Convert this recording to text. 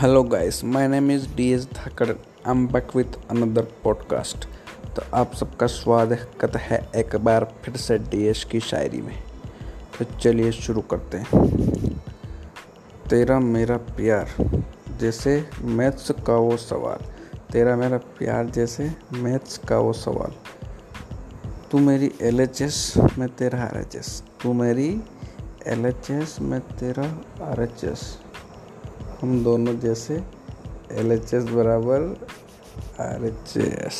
Hello guys my name is D S I am back with another podcast तो आप सबका स्वागत है एक बार फिर से डी एस की शायरी में। तो चलिए शुरू करते हैं। तेरा मेरा प्यार, जैसे मैथ्स का वो सवाल। तेरा मेरा प्यार, जैसे मैथ्स का वो सवाल। तू मेरी एल एच एस मैं तेरा आर एच एस तू मेरी एल एच एस मैं तेरा आर एच एस हम दोनों जैसे एल एच एस बराबर आर एच एस